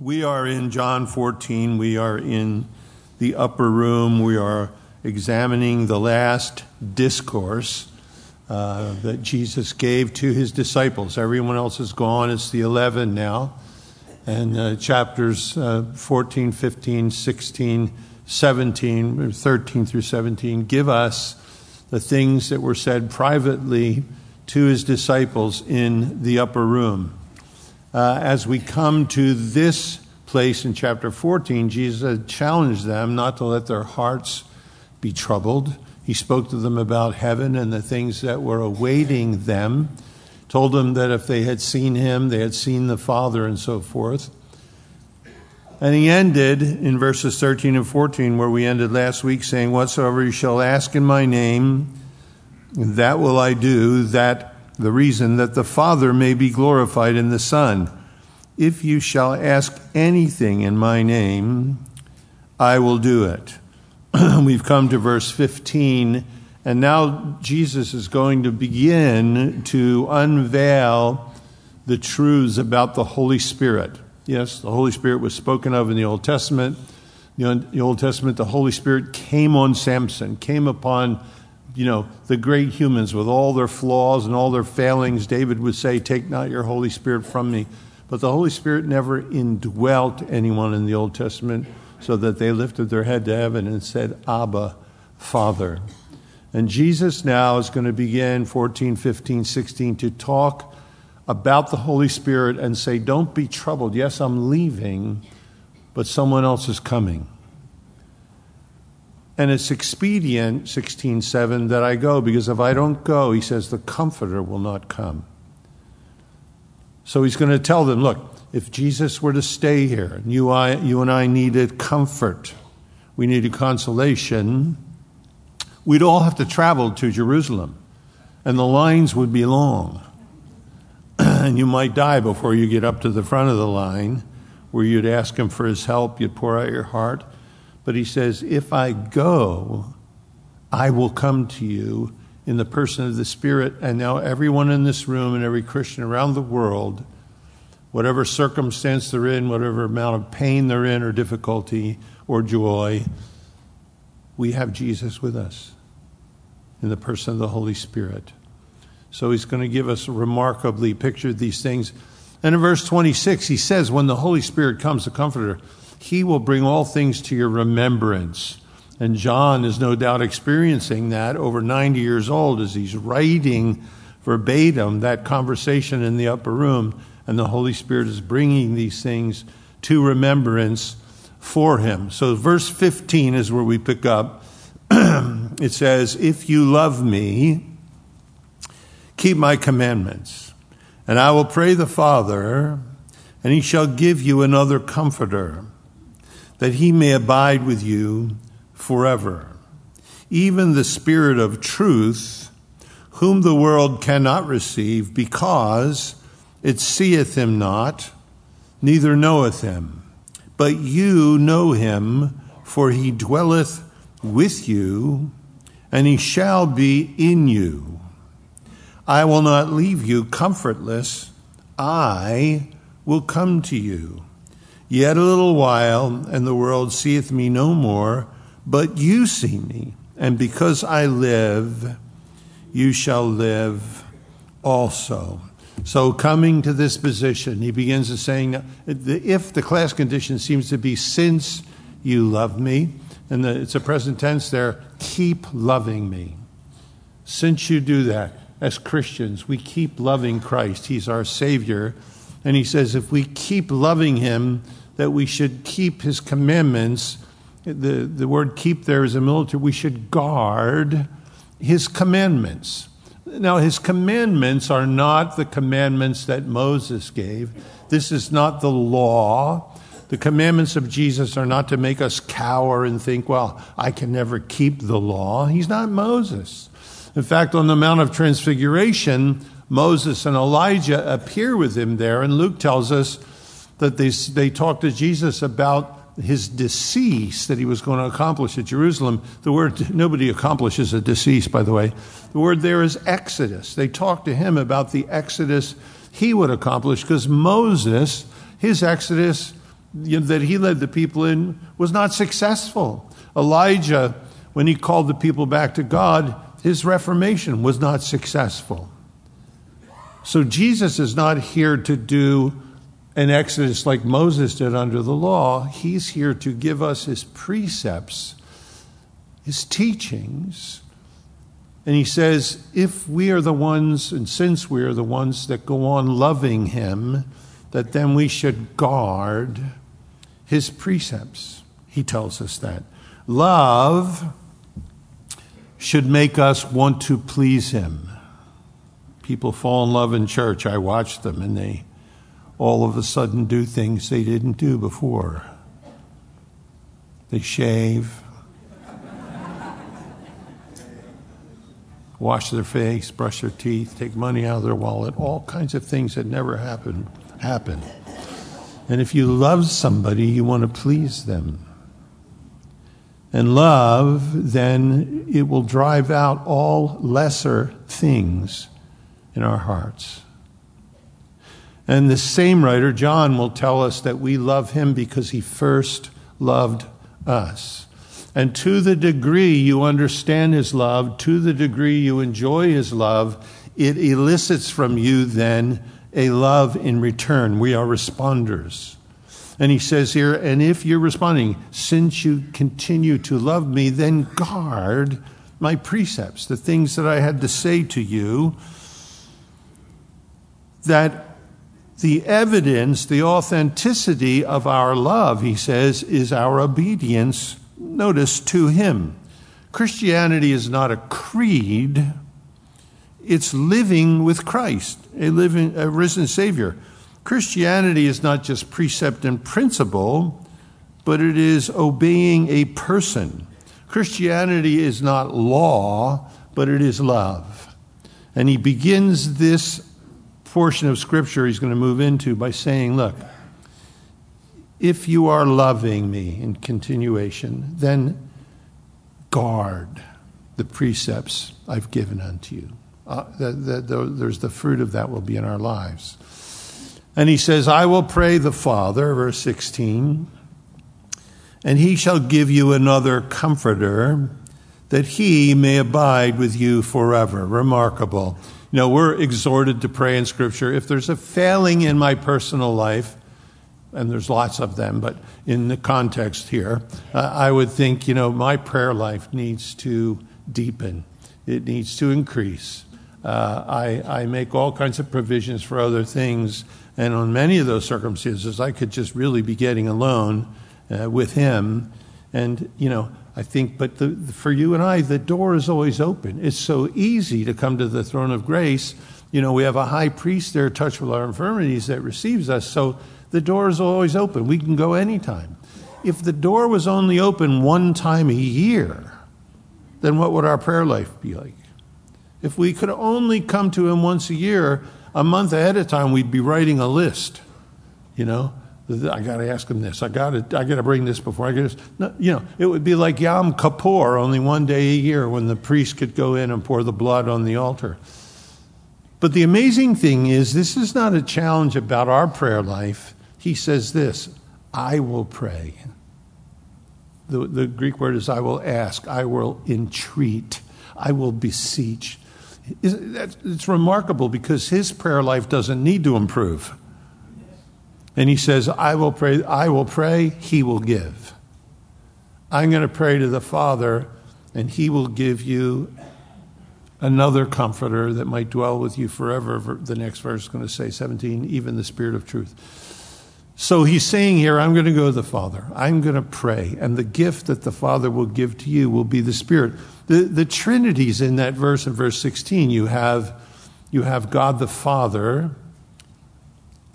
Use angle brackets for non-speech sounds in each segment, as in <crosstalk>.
We are in John 14. We are in the upper room. We are examining the last discourse uh, that Jesus gave to his disciples. Everyone else is gone. It's the 11 now. And uh, chapters uh, 14, 15, 16, 17, 13 through 17 give us the things that were said privately to his disciples in the upper room uh, as we come to this place in chapter 14, Jesus challenged them not to let their hearts be troubled. He spoke to them about heaven and the things that were awaiting them, told them that if they had seen him, they had seen the Father, and so forth. And he ended in verses 13 and 14, where we ended last week, saying, Whatsoever you shall ask in my name, that will I do, that the reason that the Father may be glorified in the Son. If you shall ask anything in my name, I will do it. <clears throat> We've come to verse 15, and now Jesus is going to begin to unveil the truths about the Holy Spirit. Yes, the Holy Spirit was spoken of in the Old Testament. The Old Testament, the Holy Spirit came on Samson, came upon you know, the great humans with all their flaws and all their failings, David would say, Take not your Holy Spirit from me. But the Holy Spirit never indwelt anyone in the Old Testament so that they lifted their head to heaven and said, Abba, Father. And Jesus now is going to begin 14, 15, 16 to talk about the Holy Spirit and say, Don't be troubled. Yes, I'm leaving, but someone else is coming. And it's expedient, 16.7, that I go, because if I don't go, he says, the Comforter will not come. So he's going to tell them, look, if Jesus were to stay here, and you, I, you and I needed comfort, we needed consolation, we'd all have to travel to Jerusalem, and the lines would be long. <clears throat> and you might die before you get up to the front of the line, where you'd ask him for his help, you'd pour out your heart. But he says, If I go, I will come to you in the person of the Spirit. And now, everyone in this room and every Christian around the world, whatever circumstance they're in, whatever amount of pain they're in, or difficulty, or joy, we have Jesus with us in the person of the Holy Spirit. So he's going to give us remarkably pictured these things. And in verse 26, he says, When the Holy Spirit comes, the Comforter, he will bring all things to your remembrance. And John is no doubt experiencing that over 90 years old as he's writing verbatim that conversation in the upper room. And the Holy Spirit is bringing these things to remembrance for him. So, verse 15 is where we pick up. <clears throat> it says, If you love me, keep my commandments. And I will pray the Father, and he shall give you another comforter that he may abide with you forever. Even the Spirit of truth, whom the world cannot receive, because it seeth him not, neither knoweth him. But you know him, for he dwelleth with you, and he shall be in you. I will not leave you comfortless, I will come to you. Yet a little while, and the world seeth me no more, but you see me. And because I live, you shall live also. So, coming to this position, he begins to saying, if the class condition seems to be since you love me, and it's a present tense there, keep loving me. Since you do that, as Christians, we keep loving Christ. He's our Savior. And he says if we keep loving him, that we should keep his commandments. The, the word keep there is a military, we should guard his commandments. Now, his commandments are not the commandments that Moses gave. This is not the law. The commandments of Jesus are not to make us cower and think, well, I can never keep the law. He's not Moses. In fact, on the Mount of Transfiguration, Moses and Elijah appear with him there, and Luke tells us that they, they talked to Jesus about his decease that he was going to accomplish at Jerusalem. The word, nobody accomplishes a decease, by the way. The word there is exodus. They talked to him about the exodus he would accomplish because Moses, his exodus you know, that he led the people in was not successful. Elijah, when he called the people back to God, his reformation was not successful. So Jesus is not here to do an exodus like Moses did under the law. He's here to give us his precepts, his teachings. And he says, if we are the ones, and since we are the ones that go on loving him, that then we should guard his precepts. He tells us that. Love should make us want to please him. People fall in love in church. I watch them and they all of a sudden do things they didn't do before. They shave, <laughs> wash their face, brush their teeth, take money out of their wallet, all kinds of things that never happen happen. And if you love somebody, you want to please them. And love, then it will drive out all lesser things in our hearts. And the same writer, John, will tell us that we love him because he first loved us. And to the degree you understand his love, to the degree you enjoy his love, it elicits from you then a love in return. We are responders. And he says here, and if you're responding, since you continue to love me, then guard my precepts, the things that I had to say to you, that the evidence, the authenticity of our love, he says, is our obedience, notice, to him. Christianity is not a creed, it's living with Christ, a living, a risen Savior. Christianity is not just precept and principle, but it is obeying a person. Christianity is not law, but it is love. And he begins this portion of Scripture he's going to move into by saying, Look, if you are loving me in continuation, then guard the precepts I've given unto you. Uh, the, the, the, there's the fruit of that will be in our lives. And he says, I will pray the Father, verse 16, and he shall give you another comforter that he may abide with you forever. Remarkable. You know, we're exhorted to pray in Scripture. If there's a failing in my personal life, and there's lots of them, but in the context here, uh, I would think, you know, my prayer life needs to deepen, it needs to increase. Uh, I, I make all kinds of provisions for other things, and on many of those circumstances, I could just really be getting alone uh, with Him. And, you know, I think, but for you and I, the door is always open. It's so easy to come to the throne of grace. You know, we have a high priest there, touched with our infirmities, that receives us. So the door is always open. We can go anytime. If the door was only open one time a year, then what would our prayer life be like? If we could only come to Him once a year, a month ahead of time, we'd be writing a list, you know? I got to ask him this. I got to. I got to bring this before I get this. No, you know, it would be like Yom Kippur, only one day a year, when the priest could go in and pour the blood on the altar. But the amazing thing is, this is not a challenge about our prayer life. He says this: "I will pray." The, the Greek word is "I will ask," "I will entreat," "I will beseech." It's remarkable because his prayer life doesn't need to improve. And he says, I will pray, I will pray, he will give. I'm going to pray to the Father, and he will give you another comforter that might dwell with you forever. The next verse is going to say 17, even the Spirit of truth. So he's saying here, I'm going to go to the Father. I'm going to pray. And the gift that the Father will give to you will be the Spirit. The, the Trinity's in that verse in verse 16. You have, you have God the Father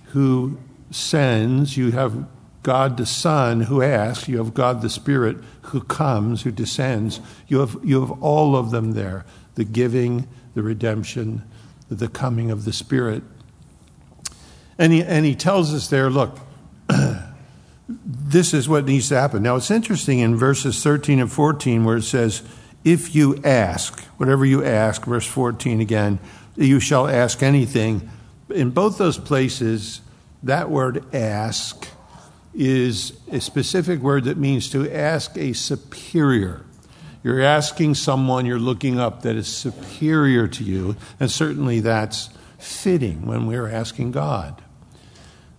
who sends, you have God the Son who asks, you have God the Spirit who comes, who descends. You have, you have all of them there the giving, the redemption, the coming of the Spirit. And he, and he tells us there, look, <clears throat> this is what needs to happen. Now, it's interesting in verses 13 and 14 where it says, If you ask, whatever you ask, verse 14 again, you shall ask anything. In both those places, that word ask is a specific word that means to ask a superior. You're asking someone you're looking up that is superior to you, and certainly that's fitting when we're asking God.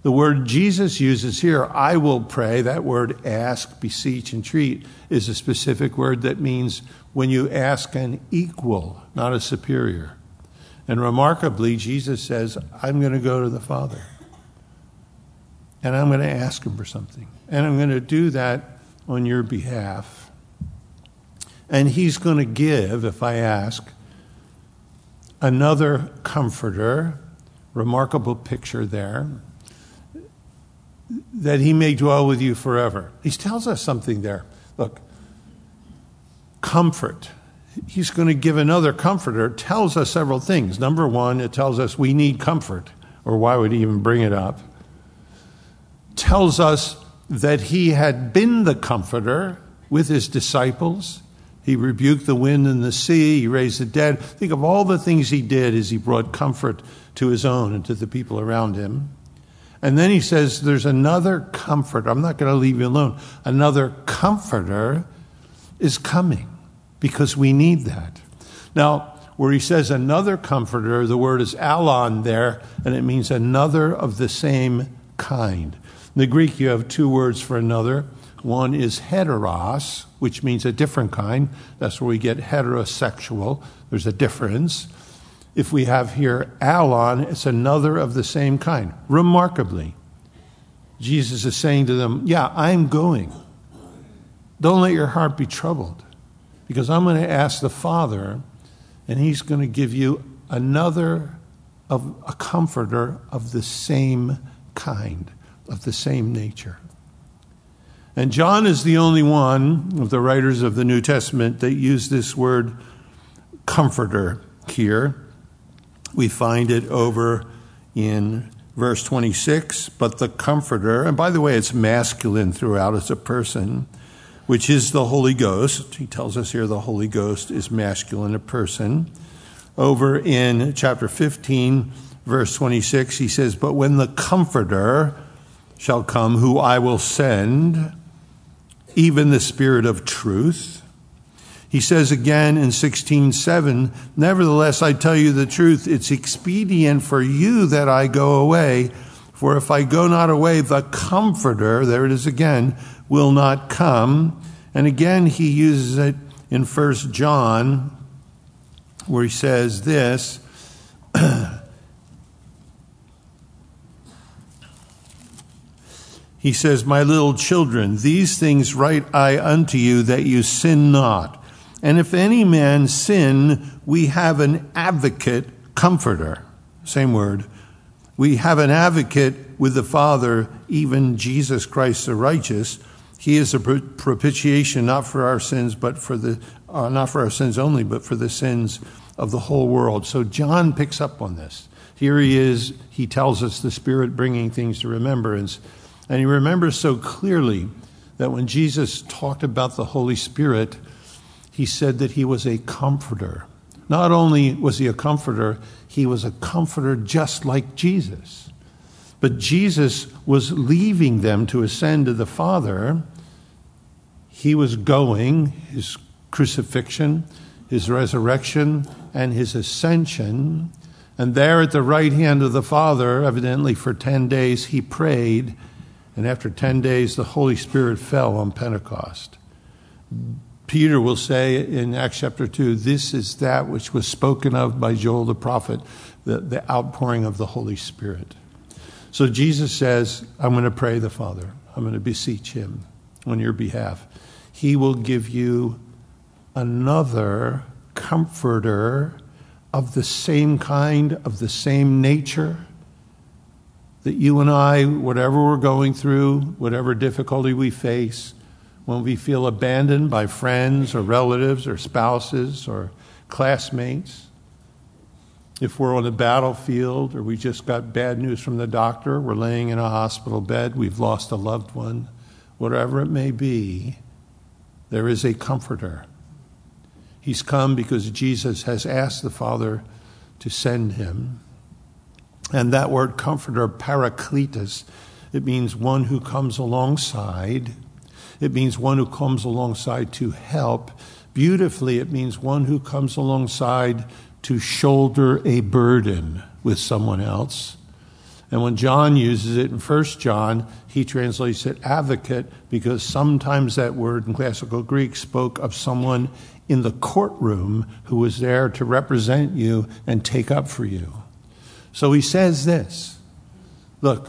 The word Jesus uses here, I will pray, that word ask, beseech, entreat, is a specific word that means when you ask an equal, not a superior. And remarkably, Jesus says, I'm going to go to the Father. And I'm going to ask him for something. And I'm going to do that on your behalf. And he's going to give, if I ask, another comforter. Remarkable picture there that he may dwell with you forever. He tells us something there. Look, comfort. He's going to give another comforter. Tells us several things. Number one, it tells us we need comfort, or why would he even bring it up? Tells us that he had been the comforter with his disciples. He rebuked the wind and the sea. He raised the dead. Think of all the things he did as he brought comfort to his own and to the people around him. And then he says, There's another comfort. I'm not going to leave you alone. Another comforter is coming because we need that. Now, where he says another comforter, the word is allon there, and it means another of the same kind. In the Greek, you have two words for another. One is heteros, which means a different kind. That's where we get heterosexual. There's a difference if we have here allon, it's another of the same kind. Remarkably, Jesus is saying to them, Yeah, I'm going. Don't let your heart be troubled, because I'm going to ask the Father, and He's going to give you another of a comforter of the same kind, of the same nature. And John is the only one of the writers of the New Testament that use this word comforter here. We find it over in verse 26. But the Comforter, and by the way, it's masculine throughout, it's a person, which is the Holy Ghost. He tells us here the Holy Ghost is masculine, a person. Over in chapter 15, verse 26, he says, But when the Comforter shall come, who I will send, even the Spirit of truth, he says again in 16:7, "Nevertheless I tell you the truth, it's expedient for you that I go away, for if I go not away, the comforter, there it is again, will not come." And again he uses it in 1 John where he says this, <clears throat> He says, My little children, these things write I unto you that you sin not. And if any man sin, we have an advocate, comforter, same word. We have an advocate with the Father, even Jesus Christ the righteous. He is a propitiation not for our sins, but for the uh, not for our sins only, but for the sins of the whole world. So John picks up on this. Here he is. He tells us the Spirit bringing things to remembrance, and he remembers so clearly that when Jesus talked about the Holy Spirit he said that he was a comforter. Not only was he a comforter, he was a comforter just like Jesus. But Jesus was leaving them to ascend to the Father. He was going, his crucifixion, his resurrection, and his ascension. And there at the right hand of the Father, evidently for 10 days, he prayed. And after 10 days, the Holy Spirit fell on Pentecost. Peter will say in Acts chapter 2, this is that which was spoken of by Joel the prophet, the, the outpouring of the Holy Spirit. So Jesus says, I'm going to pray the Father. I'm going to beseech him on your behalf. He will give you another comforter of the same kind, of the same nature that you and I, whatever we're going through, whatever difficulty we face, when we feel abandoned by friends or relatives or spouses or classmates, if we're on the battlefield or we just got bad news from the doctor, we're laying in a hospital bed, we've lost a loved one, whatever it may be, there is a comforter. He's come because Jesus has asked the Father to send him. And that word comforter, parakletos, It means one who comes alongside. It means one who comes alongside to help. Beautifully, it means one who comes alongside to shoulder a burden with someone else. And when John uses it in 1 John, he translates it advocate because sometimes that word in classical Greek spoke of someone in the courtroom who was there to represent you and take up for you. So he says this Look,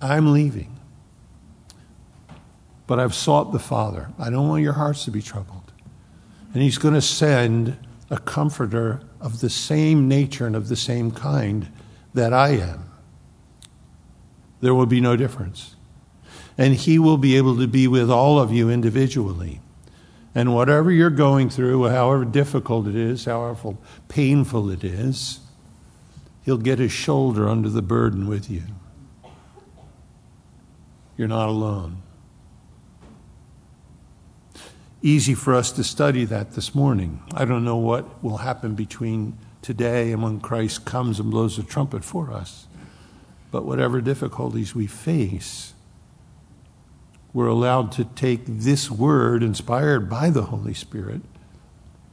I'm leaving, but I've sought the Father. I don't want your hearts to be troubled. And he's going to send a comforter of the same nature and of the same kind that I am. There will be no difference. And he will be able to be with all of you individually. And whatever you're going through, however difficult it is, however painful it is, he'll get his shoulder under the burden with you. You're not alone. Easy for us to study that this morning. I don't know what will happen between today and when Christ comes and blows the trumpet for us. But whatever difficulties we face, we're allowed to take this word inspired by the Holy Spirit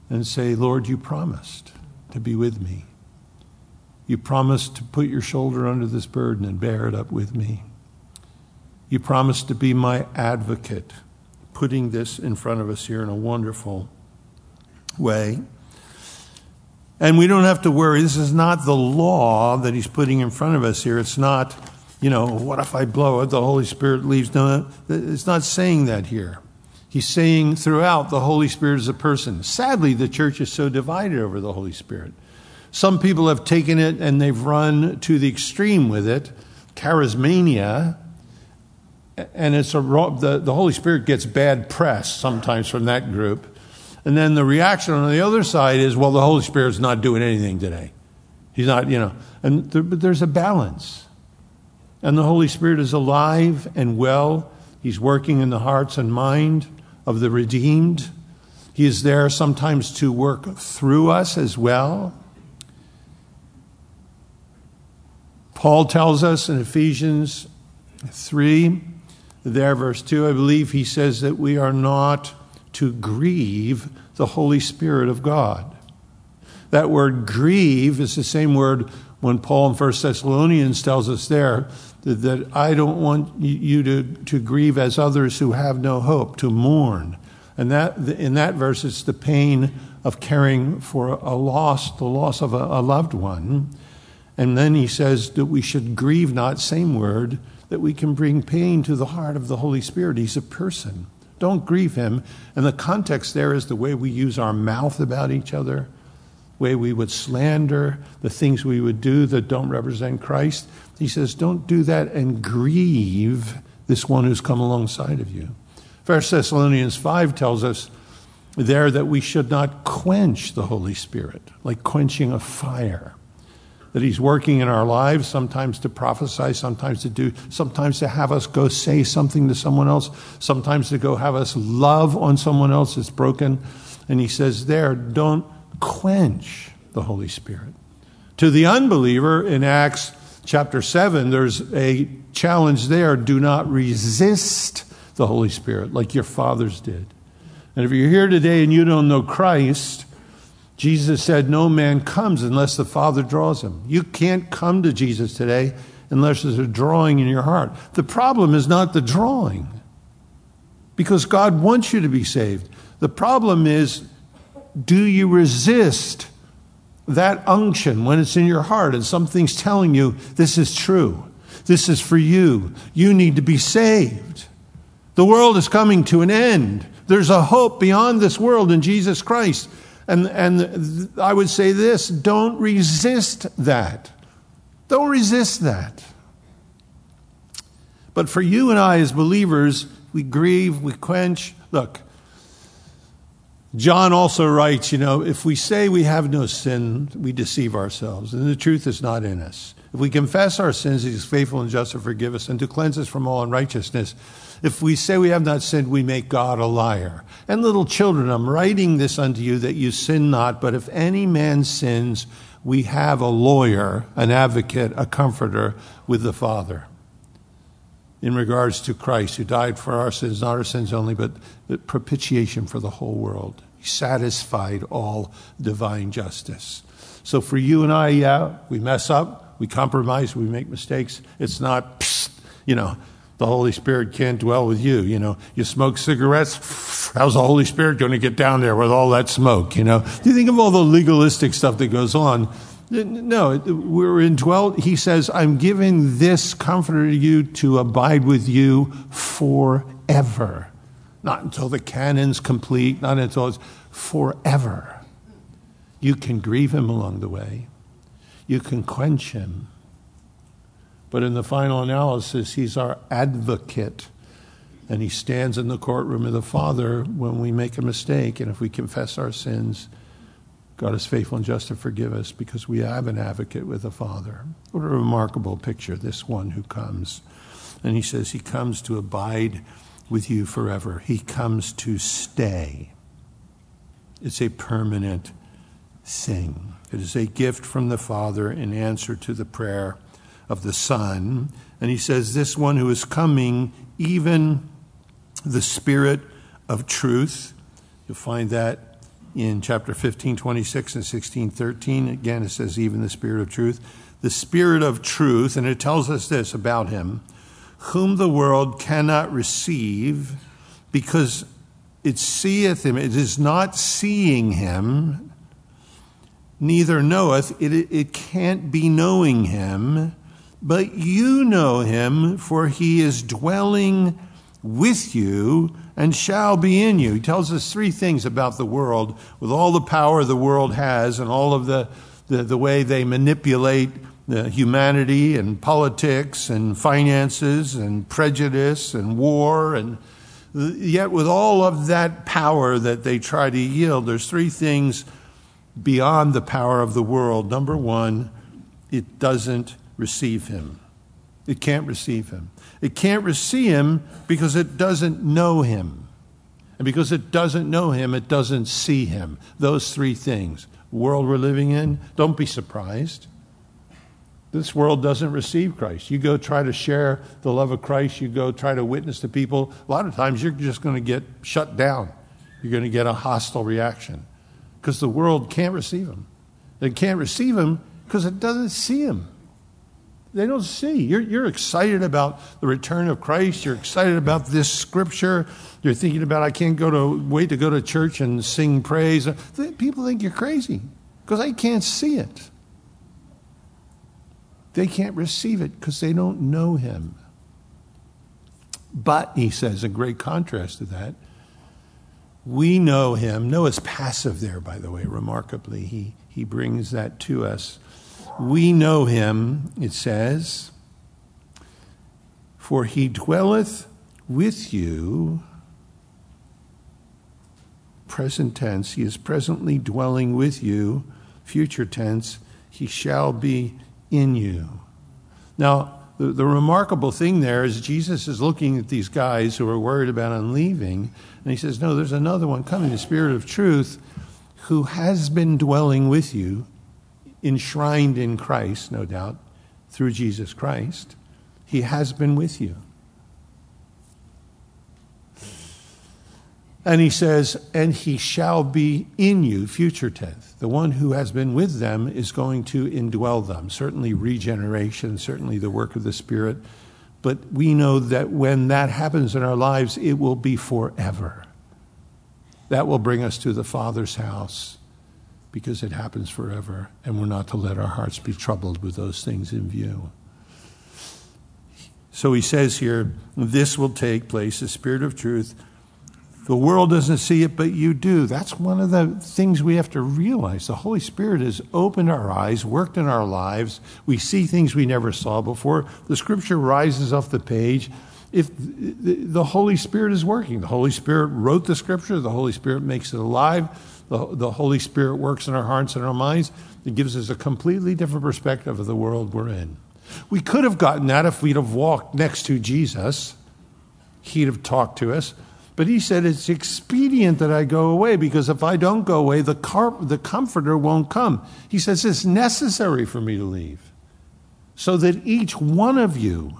and say, Lord, you promised to be with me. You promised to put your shoulder under this burden and bear it up with me. You promised to be my advocate, putting this in front of us here in a wonderful way. And we don't have to worry. This is not the law that he's putting in front of us here. It's not, you know, what if I blow it? The Holy Spirit leaves. No, it's not saying that here. He's saying throughout the Holy Spirit is a person. Sadly, the church is so divided over the Holy Spirit. Some people have taken it and they've run to the extreme with it, charismania, and it's a the, the Holy Spirit gets bad press sometimes from that group. And then the reaction on the other side is, well, the Holy Spirit's not doing anything today. He's not, you know. And there, but there's a balance. And the Holy Spirit is alive and well. He's working in the hearts and mind of the redeemed. He is there sometimes to work through us as well. Paul tells us in Ephesians 3, there, verse 2, I believe he says that we are not to grieve the Holy Spirit of God. That word grieve is the same word when Paul in 1 Thessalonians tells us there that, that I don't want you to, to grieve as others who have no hope, to mourn. And that, in that verse, it's the pain of caring for a loss, the loss of a, a loved one. And then he says that we should grieve not, same word, that we can bring pain to the heart of the Holy Spirit. He's a person. Don't grieve him. And the context there is the way we use our mouth about each other, the way we would slander, the things we would do that don't represent Christ. He says, don't do that and grieve this one who's come alongside of you. First Thessalonians 5 tells us there that we should not quench the Holy Spirit, like quenching a fire that He's working in our lives, sometimes to prophesy, sometimes to do, sometimes to have us go say something to someone else, sometimes to go have us love on someone else that's broken. And He says there, don't quench the Holy Spirit. To the unbeliever in Acts chapter 7, there's a challenge there do not resist the Holy Spirit like your fathers did. And if you're here today and you don't know Christ, Jesus said, No man comes unless the Father draws him. You can't come to Jesus today unless there's a drawing in your heart. The problem is not the drawing, because God wants you to be saved. The problem is, do you resist that unction when it's in your heart and something's telling you this is true? This is for you. You need to be saved. The world is coming to an end. There's a hope beyond this world in Jesus Christ. And, and I would say this don't resist that. Don't resist that. But for you and I as believers, we grieve, we quench. Look, John also writes, you know, if we say we have no sin, we deceive ourselves, and the truth is not in us. If we confess our sins, he is faithful and just to forgive us and to cleanse us from all unrighteousness. If we say we have not sinned, we make God a liar. And little children, I'm writing this unto you that you sin not, but if any man sins, we have a lawyer, an advocate, a comforter with the Father. in regards to Christ, who died for our sins, not our sins only, but propitiation for the whole world. Satisfied all divine justice. So for you and I, yeah, we mess up, we compromise, we make mistakes. It's not, psst, you know, the Holy Spirit can't dwell with you. You know, you smoke cigarettes. How's the Holy Spirit going to get down there with all that smoke? You know, do you think of all the legalistic stuff that goes on? No, we're indwelt. He says, I'm giving this comforter to you to abide with you forever. Not until the canon's complete, not until it's forever. You can grieve him along the way, you can quench him. But in the final analysis, he's our advocate. And he stands in the courtroom of the Father when we make a mistake. And if we confess our sins, God is faithful and just to forgive us because we have an advocate with the Father. What a remarkable picture, this one who comes. And he says, He comes to abide with you forever, He comes to stay. It's a permanent thing. It is a gift from the Father in answer to the prayer of the Son. And he says, This one who is coming, even the Spirit of truth. You'll find that in chapter 15, 26 and 16, 13. Again, it says, even the Spirit of truth. The Spirit of truth, and it tells us this about him, whom the world cannot receive because it seeth him. It is not seeing him, neither knoweth. It, it can't be knowing him, but you know him, for he is dwelling with you and shall be in you. He tells us three things about the world with all the power the world has and all of the, the, the way they manipulate the humanity and politics and finances and prejudice and war and yet with all of that power that they try to yield there's three things beyond the power of the world number one it doesn't receive him it can't receive him it can't receive him because it doesn't know him. And because it doesn't know him, it doesn't see him. Those three things. World we're living in, don't be surprised. This world doesn't receive Christ. You go try to share the love of Christ, you go try to witness to people. A lot of times you're just going to get shut down. You're going to get a hostile reaction because the world can't receive him. They can't receive him because it doesn't see him they don't see. You're, you're excited about the return of Christ. You're excited about this scripture. You're thinking about, I can't go to, wait to go to church and sing praise. People think you're crazy because they can't see it. They can't receive it because they don't know him. But, he says, in great contrast to that, we know him. Noah's passive there, by the way, remarkably. He, he brings that to us we know him, it says, for he dwelleth with you. Present tense, he is presently dwelling with you. Future tense, he shall be in you. Now, the, the, remarkable thing there is Jesus is looking at these guys who are worried about him leaving, and he says, No, there's another one coming, the Spirit of truth, who has been dwelling with you enshrined in Christ, no doubt, through Jesus Christ, He has been with you. And he says, and he shall be in you, future tense. The one who has been with them is going to indwell them. Certainly regeneration, certainly the work of the Spirit. But we know that when that happens in our lives, it will be forever. That will bring us to the Father's house because it happens forever, and we're not to let our hearts be troubled with those things in view. So he says here, this will take place, the Spirit of truth. The world doesn't see it, but you do. That's one of the things we have to realize. The Holy Spirit has opened our eyes, worked in our lives. We see things we never saw before. The scripture rises off the page. If the Holy Spirit is working, the Holy Spirit wrote the scripture, the Holy Spirit makes it alive the, the Holy Spirit works in our hearts and our minds, it gives us a completely different perspective of the world we're in. We could have gotten that if we'd have walked next to Jesus. He'd have talked to us. But he said, It's expedient that I go away because if I don't go away, the, car- the comforter won't come. He says, It's necessary for me to leave so that each one of you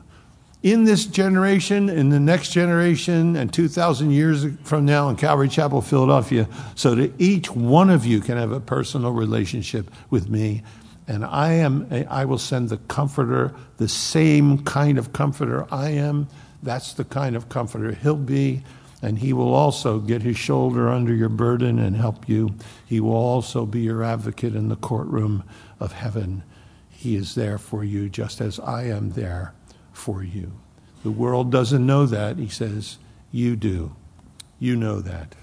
in this generation, in the next generation, and 2,000 years from now in Calvary Chapel, Philadelphia, so that each one of you can have a personal relationship with me. And I am, I will send the comforter, the same kind of comforter I am. That's the kind of comforter he'll be. And he will also get his shoulder under your burden and help you. He will also be your advocate in the courtroom of heaven. He is there for you just as I am there for you. The world doesn't know that. He says, You do. You know that.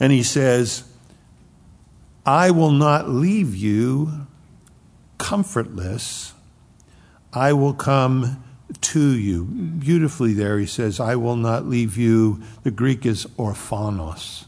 And he says, I will not leave you comfortless. I will come to you. Beautifully there, he says, I will not leave you. The Greek is orphanos.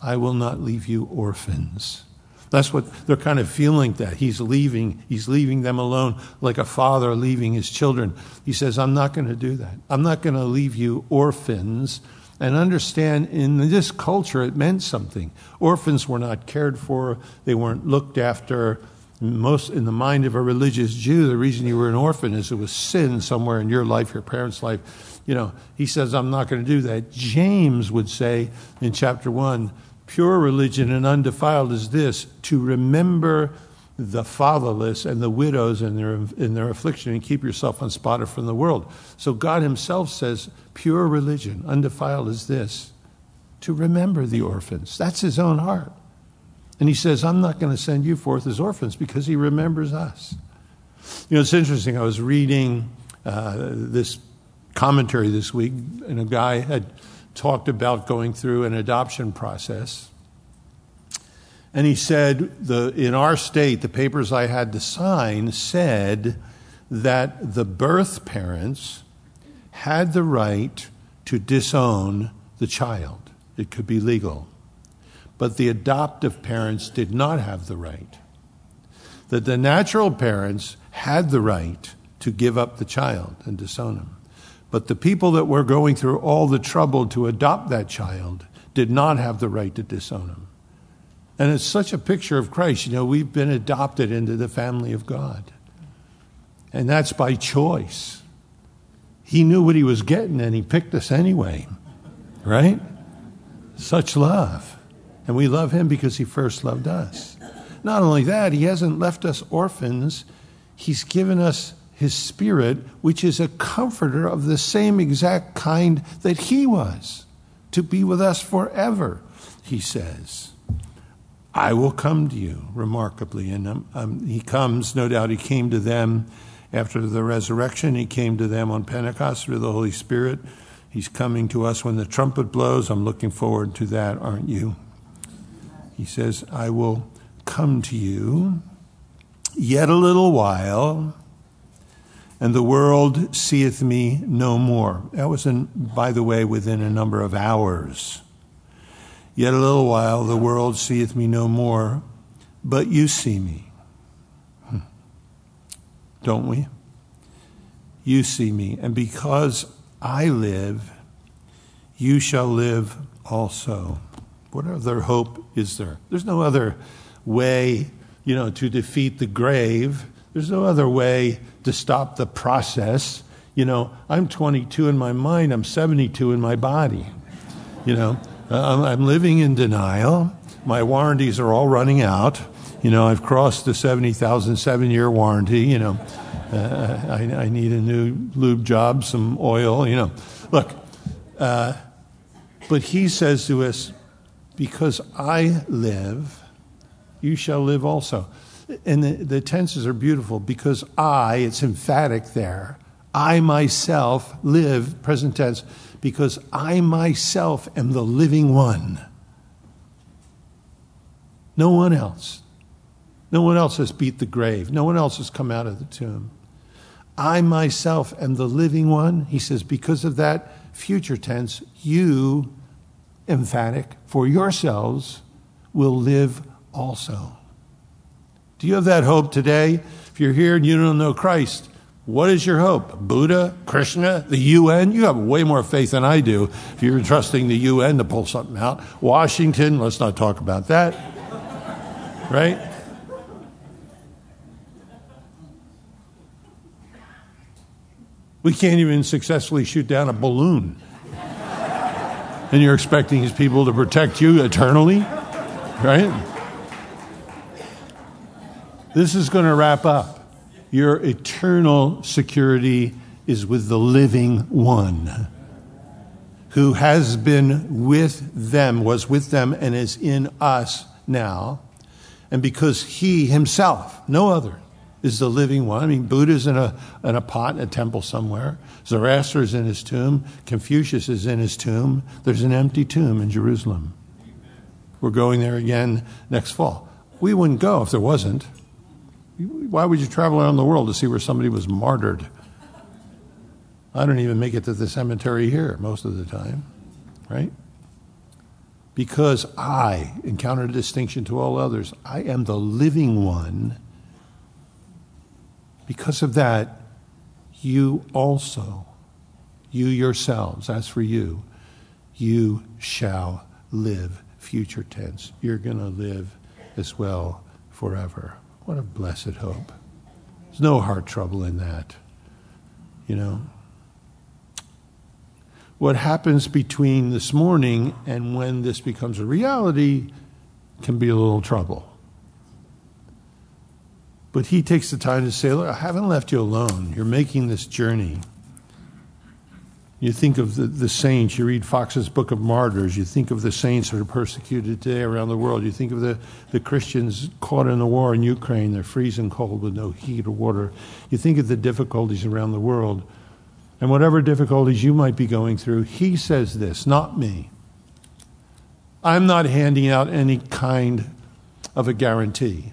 I will not leave you orphans. That's what they're kind of feeling that he's leaving. He's leaving them alone like a father leaving his children. He says, I'm not going to do that. I'm not going to leave you orphans. And understand in this culture, it meant something. Orphans were not cared for, they weren't looked after. Most in the mind of a religious Jew, the reason you were an orphan is it was sin somewhere in your life, your parents' life. You know, he says, I'm not going to do that. James would say in chapter 1, Pure religion and undefiled is this to remember the fatherless and the widows in their, in their affliction and keep yourself unspotted from the world. So God Himself says, pure religion, undefiled is this to remember the orphans. That's His own heart. And He says, I'm not going to send you forth as orphans because He remembers us. You know, it's interesting. I was reading uh, this commentary this week, and a guy had talked about going through an adoption process. And he said, the, in our state, the papers I had to sign said that the birth parents had the right to disown the child. It could be legal. But the adoptive parents did not have the right. That the natural parents had the right to give up the child and disown him. But the people that were going through all the trouble to adopt that child did not have the right to disown him. And it's such a picture of Christ. You know, we've been adopted into the family of God. And that's by choice. He knew what he was getting and he picked us anyway, right? Such love. And we love him because he first loved us. Not only that, he hasn't left us orphans, he's given us his spirit, which is a comforter of the same exact kind that he was, to be with us forever, he says. I will come to you, remarkably. And um, um, he comes, no doubt, he came to them after the resurrection. He came to them on Pentecost through the Holy Spirit. He's coming to us when the trumpet blows. I'm looking forward to that, aren't you? He says, I will come to you yet a little while and the world seeth me no more. That was, in, by the way, within a number of hours. Yet a little while, the world seeth me no more, but you see me. Hmm. Don't we? You see me. And because I live, you shall live also. What other hope is there? There's no other way, you know, to defeat the grave there's no other way to stop the process. You know, I'm 22 in my mind, I'm 72 in my body. You know, I'm, living in denial. My warranties are all running out. You know, I've crossed the 70,000 seven year warranty. You know, uh, I, I, need a new lube job, some oil, you know. Look, uh, but he says to us, Because I live, you shall live also and the, the tenses are beautiful because I, it's emphatic there, I myself live, present tense, because I myself am the living one. No one else. No one else has beat the grave. No one else has come out of the tomb. I myself am the living one. He says, because of that future tense, you, emphatic, for yourselves, will live also. Do you have that hope today? If you're here and you don't know Christ, what is your hope? Buddha, Krishna, the UN? You have way more faith than I do if you're trusting the UN to pull something out. Washington, let's not talk about that. Right? We can't even successfully shoot down a balloon. And you're expecting these people to protect you eternally? Right? This is going to wrap up. Your eternal security is with the living one who has been with them, was with them, and is in us now. And because he himself, no other, is the living one. I mean, Buddha's in a, in a pot in a temple somewhere. Zoroaster is in his tomb. Confucius is in his tomb. There's an empty tomb in Jerusalem. We're going there again next fall. We wouldn't go if there wasn't. Why would you travel around the world to see where somebody was martyred? I don't even make it to the cemetery here most of the time, right? Because I encounter a distinction to all others. I am the living one. Because of that, you also, you yourselves, as for you, you shall live, future tense. You're going to live as well forever. What a blessed hope. There's no heart trouble in that. You know? What happens between this morning and when this becomes a reality can be a little trouble. But he takes the time to say, Look, I haven't left you alone. You're making this journey. You think of the, the saints, you read Foxe's Book of Martyrs, you think of the saints that are persecuted today around the world, you think of the, the Christians caught in the war in Ukraine, they're freezing cold with no heat or water. You think of the difficulties around the world. And whatever difficulties you might be going through, he says this, not me. I'm not handing out any kind of a guarantee.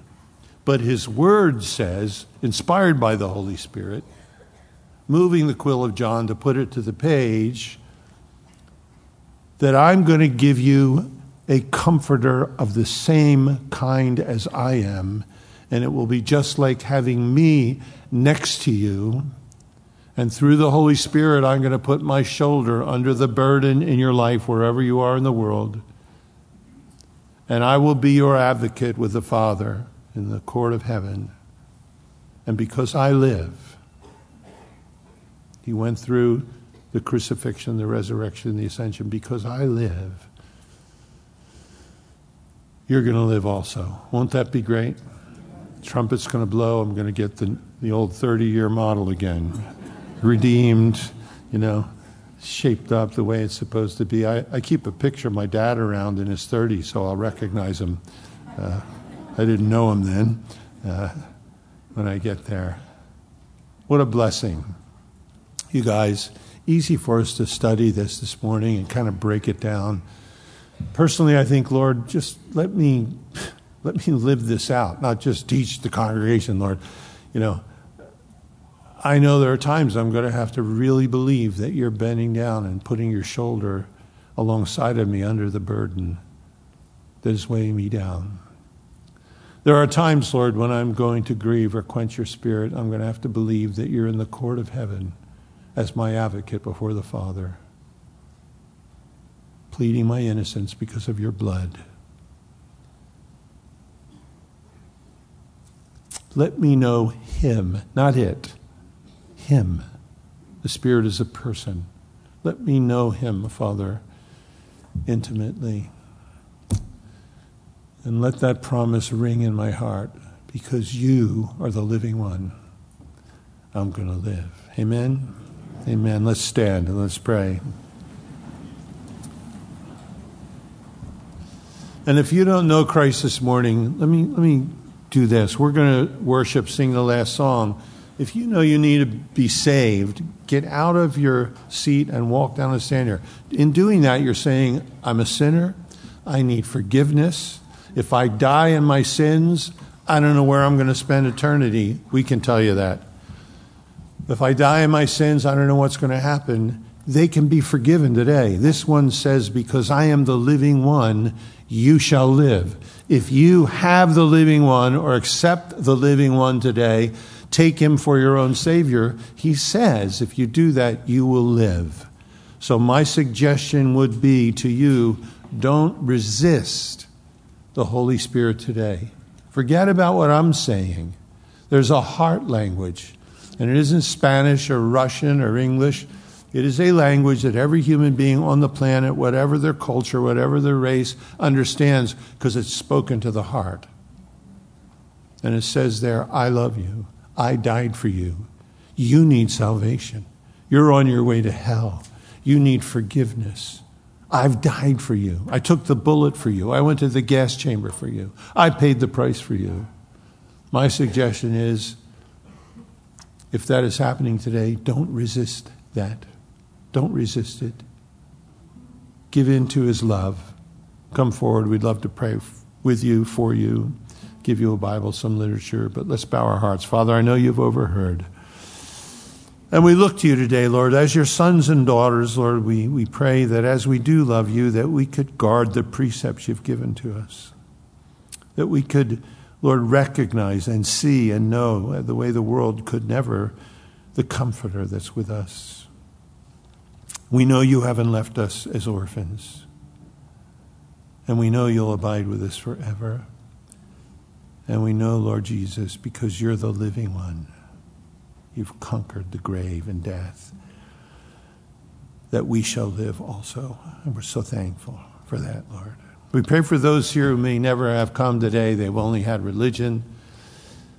But his word says, inspired by the Holy Spirit, moving the quill of John to put it to the page that I'm going to give you a comforter of the same kind as I am, and it will be just like having me next to you. And through the Holy Spirit, I'm going to put my shoulder under the burden in your life, wherever you are in the world. And I will be your advocate with the Father in the court of heaven. And because I live, he went through the crucifixion, the resurrection, the ascension. Because I live, you're going to live also. Won't that be great? Trumpet's going to blow. I'm going to get the, the old 30 year model again. Redeemed, you know, shaped up the way it's supposed to be. I, I keep a picture of my dad around in his 30s, so I'll recognize him. Uh, I didn't know him then uh, when I get there. What a blessing you guys. Easy for us to study this this morning and kind of break it down. Personally, I think, Lord, just let me <laughs> let me live this out, not just teach the congregation, Lord. You know, I know there are times I'm going to have to really believe that you're bending down and putting your shoulder alongside of me under the burden that is weighing me down. There are times, Lord, when I'm going to grieve or quench your spirit, I'm going to have to believe that you're in the court of heaven as my advocate before the Father, pleading my innocence because of your blood. Let me know him, not it, him. The Spirit is a person. Let me know him, Father, intimately. And let that promise ring in my heart because you are the living one. I'm going to live. Amen. Amen. Let's stand and let's pray. And if you don't know Christ this morning, let me let me do this. We're going to worship, sing the last song. If you know you need to be saved, get out of your seat and walk down the stand here. In doing that, you're saying, I'm a sinner. I need forgiveness. If I die in my sins, I don't know where I'm going to spend eternity. We can tell you that. If I die in my sins, I don't know what's going to happen. They can be forgiven today. This one says, Because I am the living one, you shall live. If you have the living one or accept the living one today, take him for your own Savior. He says, if you do that, you will live. So, my suggestion would be to you don't resist the Holy Spirit today. Forget about what I'm saying. There's a heart language. And it isn't Spanish or Russian or English. It is a language that every human being on the planet, whatever their culture, whatever their race, understands because it's spoken to the heart. And it says there, I love you. I died for you. You need salvation. You're on your way to hell. You need forgiveness. I've died for you. I took the bullet for you. I went to the gas chamber for you. I paid the price for you. My suggestion is if that is happening today, don't resist that. Don't resist it. Give in to his love. Come forward. We'd love to pray with you, for you, give you a Bible, some literature, but let's bow our hearts. Father, I know you've overheard. And we look to you today, Lord, as your sons and daughters, Lord, we, we pray that as we do love you, that we could guard the precepts you've given to us. That we could, Lord, recognize and see and know the way the world could never, the comforter that's with us. We know you haven't left us as orphans. And we know you'll abide with us forever. And we know, Lord Jesus, because you're the living one, you've conquered the grave and death, that we shall live also. And we're so thankful for that, Lord. We pray for those here who may never have come today. They've only had religion,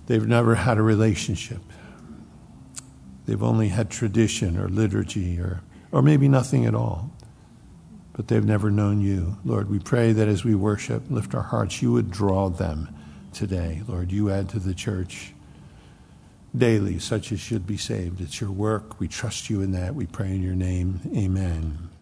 they've never had a relationship, they've only had tradition or liturgy or or maybe nothing at all, but they've never known you. Lord, we pray that as we worship, lift our hearts, you would draw them today. Lord, you add to the church daily such as should be saved. It's your work. We trust you in that. We pray in your name. Amen.